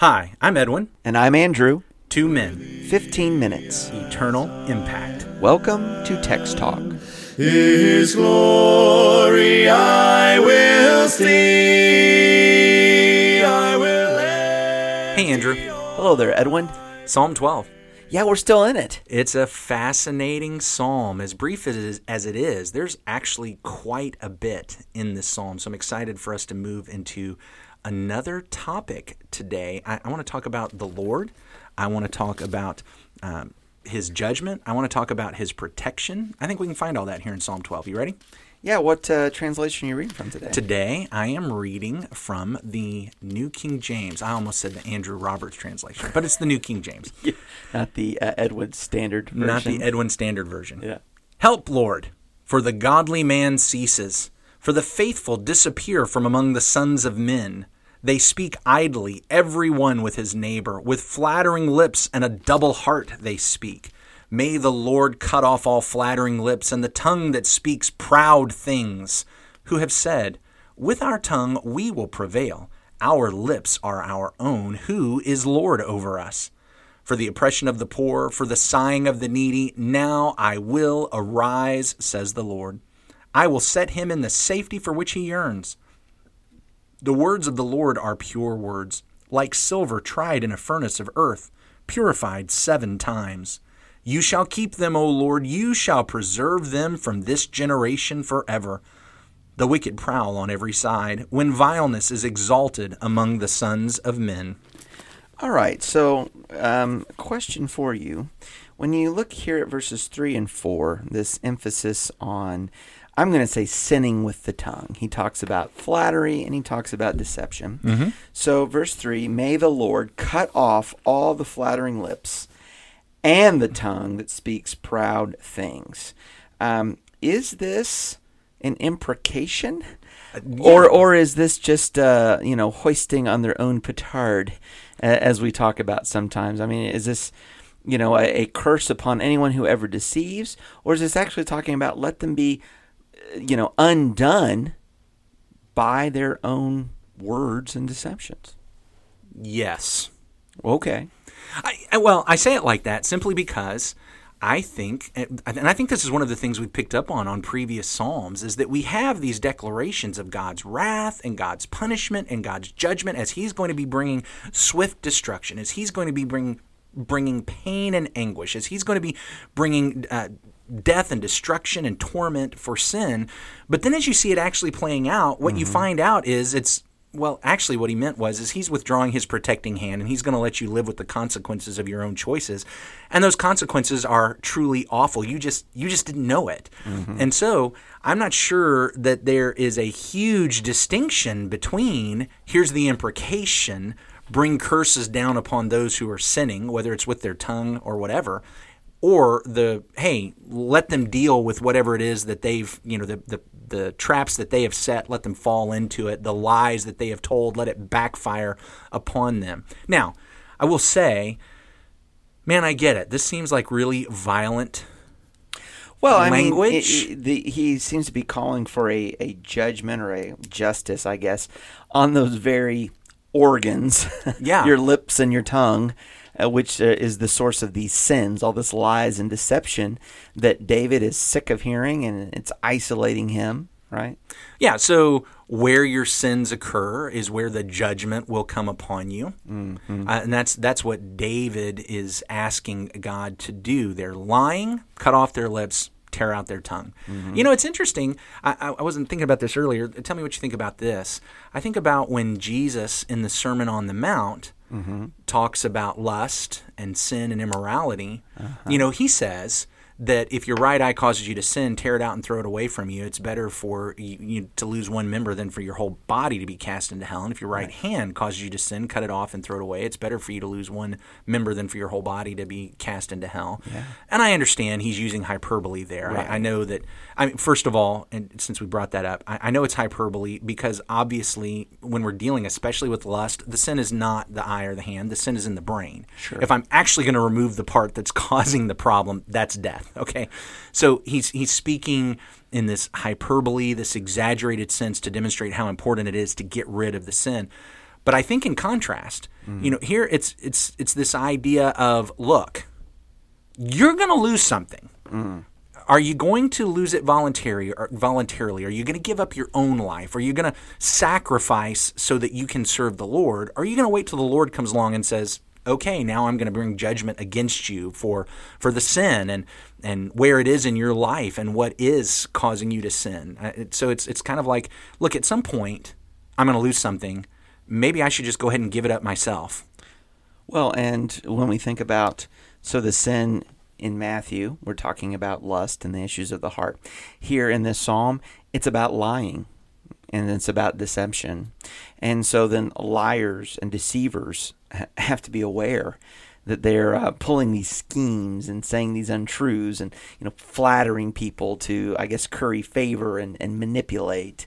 Hi, I'm Edwin. And I'm Andrew. Two men, 15 minutes. eternal impact. Welcome to Text Talk. His glory I will see. I will. Hey, Andrew. Hello there, Edwin. Psalm 12. Yeah, we're still in it. It's a fascinating psalm. As brief as it is, as it is, there's actually quite a bit in this psalm. So I'm excited for us to move into another topic today. I, I want to talk about the Lord. I want to talk about um, his judgment. I want to talk about his protection. I think we can find all that here in Psalm 12. You ready? Yeah, what uh, translation are you reading from today? Today, I am reading from the New King James. I almost said the Andrew Roberts translation, but it's the New King James, Not the uh, Edwin Standard version. not the Edwin Standard Version. Yeah. Help, Lord, for the godly man ceases, for the faithful disappear from among the sons of men. They speak idly, every one with his neighbor. With flattering lips and a double heart they speak. May the Lord cut off all flattering lips and the tongue that speaks proud things. Who have said, With our tongue we will prevail. Our lips are our own. Who is Lord over us? For the oppression of the poor, for the sighing of the needy, now I will arise, says the Lord. I will set him in the safety for which he yearns. The words of the Lord are pure words, like silver tried in a furnace of earth, purified seven times. You shall keep them, O Lord, you shall preserve them from this generation forever. The wicked prowl on every side, when vileness is exalted among the sons of men. All right, so um, question for you. When you look here at verses 3 and 4, this emphasis on, I'm going to say, sinning with the tongue. He talks about flattery and he talks about deception. So, verse 3 May the Lord cut off all the flattering lips and the tongue that speaks proud things. Um, is this an imprecation? Or, or is this just uh, you know hoisting on their own petard, as we talk about sometimes? I mean, is this you know a, a curse upon anyone who ever deceives, or is this actually talking about let them be uh, you know undone by their own words and deceptions? Yes. Okay. I, well, I say it like that simply because I think, and I think this is one of the things we picked up on on previous Psalms, is that we have these declarations of God's wrath and God's punishment and God's judgment as He's going to be bringing swift destruction, as He's going to be bringing bringing pain and anguish, as He's going to be bringing. Uh, death and destruction and torment for sin. But then as you see it actually playing out, what you mm-hmm. find out is it's well, actually, what he meant was is he's withdrawing his protecting hand, and he's going to let you live with the consequences of your own choices, and those consequences are truly awful. You just you just didn't know it, mm-hmm. and so I'm not sure that there is a huge distinction between here's the imprecation, bring curses down upon those who are sinning, whether it's with their tongue or whatever, or the hey let them deal with whatever it is that they've you know the, the the traps that they have set let them fall into it the lies that they have told let it backfire upon them now i will say man i get it this seems like really violent Well, I language? mean, it- it- the, he seems to be calling for a, a judgment or a justice, I guess, on those very organs, Yeah. your lips and your tongue, uh, which uh, is the source of these sins, all this lies and deception that David is sick of hearing, and it's isolating him, right? yeah so where your sins occur is where the judgment will come upon you. Uh, and that's that's what david is asking god to do. They're lying cut off their lips tear out their tongue. Mm-hmm. You know it's interesting. I, I I wasn't thinking about this earlier. Tell me what you think about this. I think about when jesus in the sermon on the mount mm-hmm. talks about lust and sin and immorality. Uh-huh. You know he says that if your right eye causes you to sin, tear it out and throw it away from you. It's better for you, you to lose one member than for your whole body to be cast into hell. And if your right, hand causes you to sin, cut it off and throw it away. It's better for you to lose one member than for your whole body to be cast into hell. And I understand he's using hyperbole there. I, I know that. I mean, first of all, and since we brought that up, I, I know it's hyperbole because obviously, when we're dealing, especially with lust, the sin is not the eye or the hand. The sin is in the brain. Sure. If I'm actually going to remove the part that's causing the problem, that's death. Okay, so he's he's speaking in this hyperbole, this exaggerated sense to demonstrate how important it is to get rid of the sin. But I think in contrast, mm-hmm. you know, here it's it's it's this idea of look, you're going to lose something. Mm-hmm. Are you going to lose it voluntarily? Or voluntarily? Are you going to give up your own life? Are you going to sacrifice so that you can serve the Lord? Are you going to wait till the Lord comes along and says, "Okay, now I'm going to bring judgment against you for for the sin and and where it is in your life and what is causing you to sin." Uh, So it's it's kind of like, look, at some point, I'm going to lose something. Maybe I should just go ahead and give it up myself. Well, and when we think about so the sin in Matthew, we're talking about lust and the issues of the heart. Here in this psalm, it's about lying and it's about deception. And so then liars and deceivers have to be aware that they're uh, pulling these schemes and saying these untruths and you know flattering people to I guess curry favor and, and manipulate.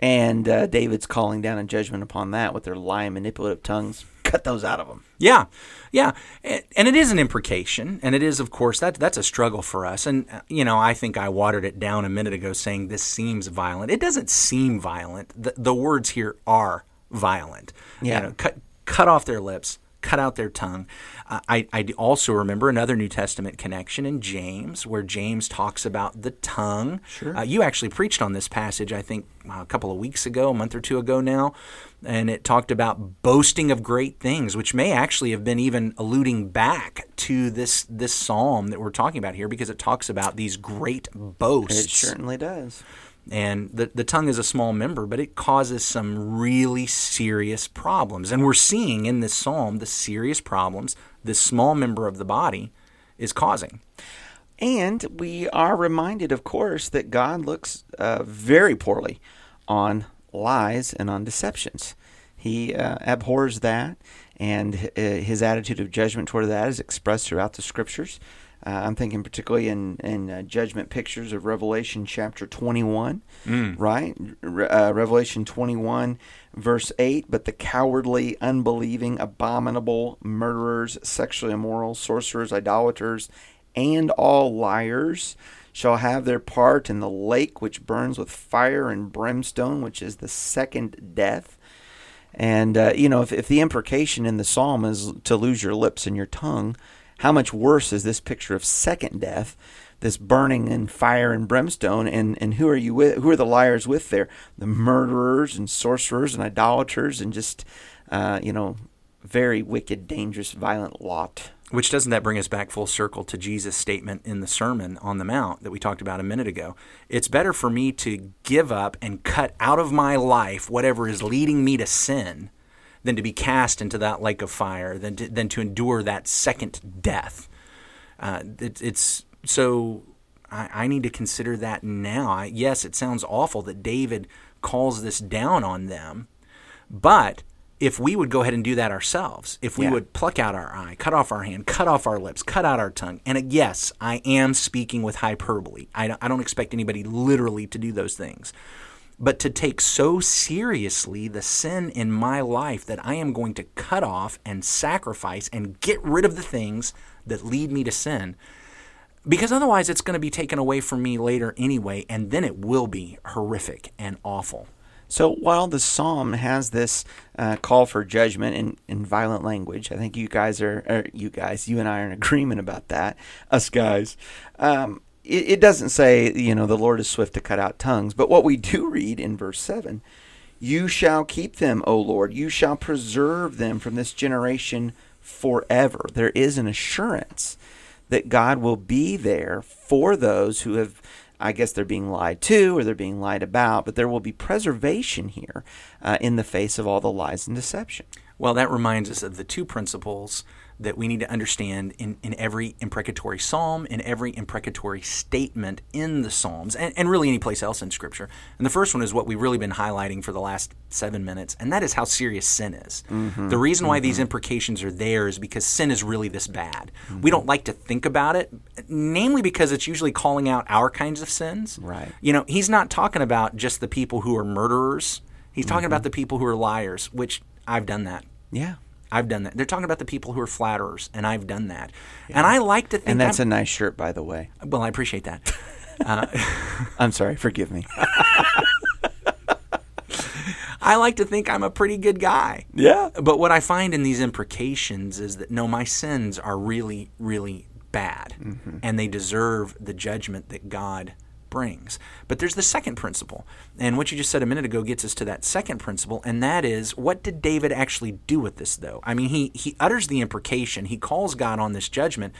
And uh, David's calling down a judgment upon that with their lying, manipulative tongues. Cut those out of them. Yeah, yeah, and it is an imprecation, and it is, of course, that that's a struggle for us. And uh, you know, I think I watered it down a minute ago, saying this seems violent. It doesn't seem violent. The, the words here are violent. You Yeah. know, cut cut off their lips, cut out their tongue. Uh, I I also remember another New Testament connection in James, where James talks about the tongue. Sure. Uh, you actually preached on this passage, I think, uh, a couple of weeks ago, a month or two ago now, and it talked about boasting of great things, which may actually have been even alluding back to this this psalm that we're talking about here, because it talks about these great boasts. It certainly does. And the, the tongue is a small member, but it causes some really serious problems. And we're seeing in this psalm the serious problems this small member of the body is causing. And we are reminded, of course, that God looks uh, very poorly on lies and on deceptions. He uh, abhors that, and uh, his attitude of judgment toward that is expressed throughout the scriptures. Uh, I'm thinking particularly in, in uh, judgment pictures of Revelation chapter 21, right? Re- uh, Revelation 21, verse 8. But the cowardly, unbelieving, abominable, murderers, sexually immoral, sorcerers, idolaters, and all liars shall have their part in the lake which burns with fire and brimstone, which is the second death. And, uh, you know, if, if the imprecation in the psalm is to lose your lips and your tongue, how much worse is this picture of second death, this burning in fire and brimstone? And, and who are you with? Who are the liars with there? The murderers and sorcerers and idolaters and just, uh, you know, very wicked, dangerous, violent lot. Which doesn't that bring us back full circle to Jesus' statement in the Sermon on the Mount that we talked about a minute ago? It's better for me to give up and cut out of my life whatever is leading me to sin than to be cast into that lake of fire, than to, than to endure that second death. Uh, it, it's so I, I need to consider that now. I, yes, it sounds awful that David calls this down on them, but if we would go ahead and do that ourselves, if we Yeah. would pluck out our eye, cut off our hand, cut off our lips, cut out our tongue, and uh, yes, I am speaking with hyperbole. I, I don't expect anybody literally to do those things. But to take so seriously the sin in my life that I am going to cut off and sacrifice and get rid of the things that lead me to sin, because otherwise it's going to be taken away from me later anyway, and then it will be horrific and awful. So while the psalm has this uh, call for judgment in, in violent language, I think you guys are, you guys, you and I are in agreement about that. Us guys, um, it, it doesn't say you know the Lord is swift to cut out tongues, but what we do read in verse seven, you shall keep them, O Lord, you shall preserve them from this generation forever. There is an assurance that God will be there for those who have I guess they're being lied to or they're being lied about, but there will be preservation here uh, in the face of all the lies and deception. Well, that reminds us of the two principles that we need to understand in, in every imprecatory psalm, in every imprecatory statement in the Psalms, and, and really any place else in Scripture. And the first one is what we've really been highlighting for the last seven minutes, and that is how serious sin is. Mm-hmm. The reason why these mm-hmm. imprecations are there is because sin is really this bad. Mm-hmm. We don't like to think about it, namely because it's usually calling out our kinds of sins. Right. You know, he's not talking about just the people who are murderers. He's talking about the people who are liars, which I've done that. Yeah. I've done that. They're talking about the people who are flatterers, and I've done that. And I like to think. And that's a I'm- nice shirt, by the way. well, I appreciate that. Uh, I'm sorry, forgive me. I like to think I'm a pretty good guy. Yeah. But what I find in these imprecations is that no, my sins are really, really bad, mm-hmm. and they deserve the judgment that God brings. But there's the second principle. And what you just said a minute ago gets us to that second principle, and that is what did David actually do with this, though? I mean, he, he utters the imprecation, he calls God on this judgment,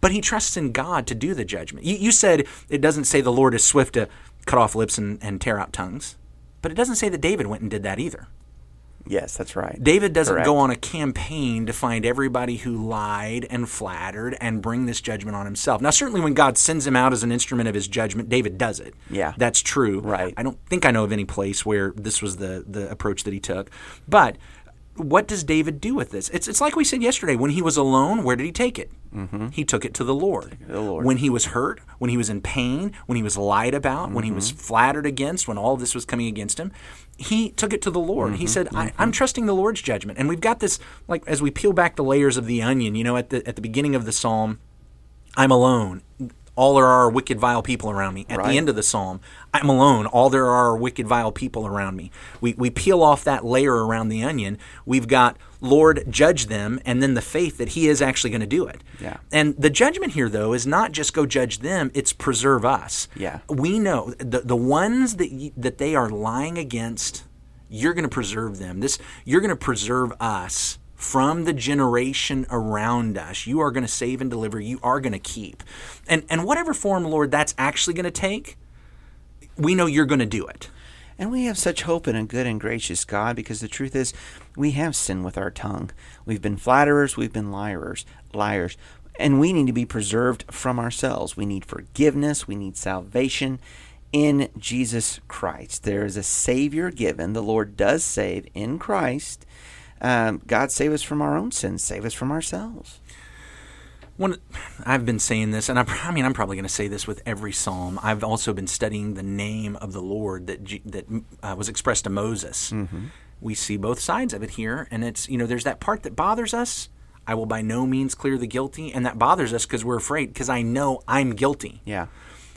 but he trusts in God to do the judgment. You, you said it doesn't say the Lord is swift to cut off lips and, and tear out tongues, but it doesn't say that David went and did that either. Yes, that's right. David doesn't Correct. go on a campaign to find everybody who lied and flattered and bring this judgment on himself. Now, certainly when God sends him out as an instrument of his judgment, David does it. Yeah. That's true. Right. I don't think I know of any place where this was the, the approach that he took. But what does David do with this? It's, it's like we said yesterday. When he was alone, where did he take it? Mm-hmm. He took it to the Lord. the Lord. When he was hurt, when he was in pain, when he was lied about, when he was Mm-hmm. flattered against, when all of this was coming against him, he took it to the Lord. Mm-hmm. He said, I, "I'm trusting the Lord's judgment." And we've got this, like as we peel back the layers of the onion. You know, at the at the beginning of the psalm, I'm alone. All there are wicked, vile people around me. At Right. the end of the psalm, I'm alone. All there are wicked, vile people around me. We, we peel off that layer around the onion. We've got, Lord, judge them, and then the faith that He is actually going to do it. Yeah. And the judgment here, though, is not just go judge them, it's preserve us. Yeah. We know the, the ones that, y- that they are lying against, you're going to preserve them. This You're going to preserve us from the generation around us. You are going to save and deliver. You are going to keep. And, and whatever form, Lord, that's actually going to take, we know you're going to do it. And we have such hope in a good and gracious God because the truth is we have sinned with our tongue. We've been flatterers, we've been liars, liars. And we need to be preserved from ourselves. We need forgiveness, we need salvation in Jesus Christ. There is a Savior given. The Lord does save in Christ. Um, God save us from our own sins, save us from ourselves. One, I've been saying this, and I, I mean, I'm probably going to say this with every psalm. I've also been studying the name of the Lord that G- that uh, was expressed to Moses. We see both sides of it here, and it's you know, there's that part that bothers us. I will by no means clear the guilty, and that bothers us because we're afraid because I know I'm guilty. Yeah.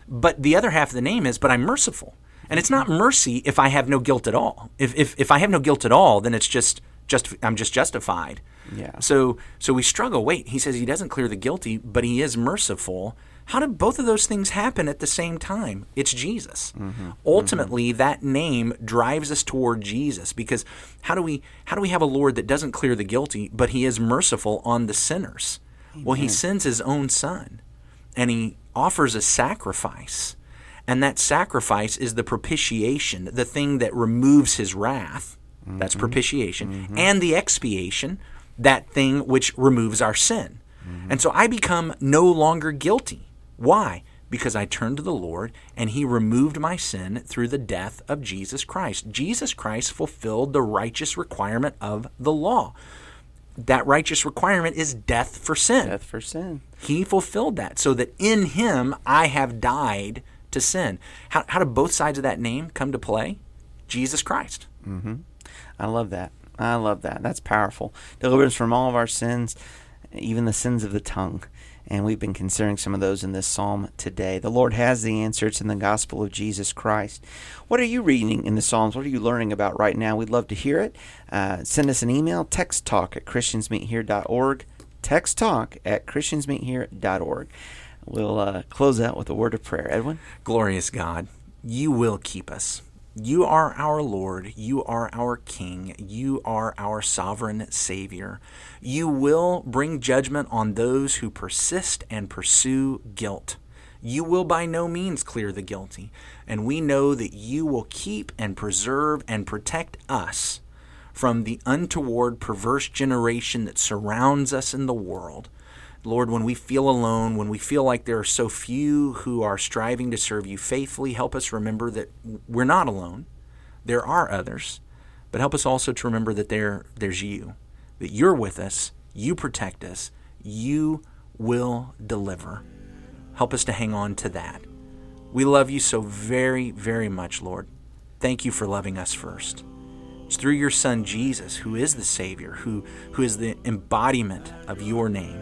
But the other half of the name is, but I'm merciful. And it's not mercy if I have no guilt at all. If, if, if I have no guilt at all, then it's just, just I'm just justified. Yeah. So so we struggle. Wait, he says he doesn't clear the guilty, but he is merciful. How did both of those things happen at the same time? It's Jesus. Mm-hmm. Ultimately, that name drives us toward Jesus because how do we how do we have a Lord that doesn't clear the guilty, but he is merciful on the sinners? Well, he sends his own son and he offers a sacrifice. And that sacrifice is the propitiation, the thing that removes his wrath. That's mm-hmm. propitiation. Mm-hmm. And the expiation, that thing which removes our sin. Mm-hmm. And so I become no longer guilty. Why? Because I turned to the Lord and he removed my sin through the death of Jesus Christ. Jesus Christ fulfilled the righteous requirement of the law. That righteous requirement is death for sin. Death for sin. He fulfilled that so that in him I have died to sin. How, how do both sides of that name come to play? Jesus Christ. I love that. I love that. That's powerful. Deliverance from all of our sins, even the sins of the tongue. And we've been considering some of those in this psalm today. The Lord has the answer. It's in the gospel of Jesus Christ. What are you reading in the Psalms? What are you learning about right now? We'd love to hear it. Uh, send us an email, text talk at christiansmeethere.org. Text talk at christiansmeethere.org. We'll uh, close out with a word of prayer. Edwin? Glorious God, you will keep us. You are our Lord. You are our King. You are our sovereign Savior. You will bring judgment on those who persist and pursue guilt. You will by no means clear the guilty. And we know that you will keep and preserve and protect us from the untoward, perverse generation that surrounds us in the world. Lord, when we feel alone, when we feel like there are so few who are striving to serve you faithfully, help us remember that we're not alone. There are others, but help us also to remember that there, there's you, that you're with us, you protect us, you will deliver. Help us to hang on to that. We love you so very, very much, Lord. Thank you for loving us first. It's through your Son, Jesus, who is the Savior, who, who is the embodiment of your name.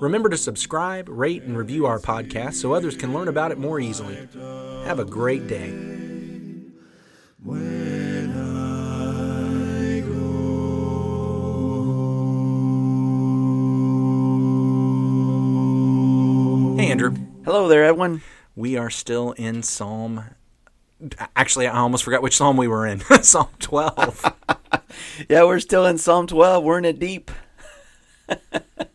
Remember to subscribe, rate, and review our podcast so others can learn about it more easily. Have a great day. When I go. Hey, Andrew. Hello there, Edwin. We are still in Psalm. Actually, I almost forgot which Psalm we were in. Psalm 12. yeah, we're still in Psalm 12. We're in it deep.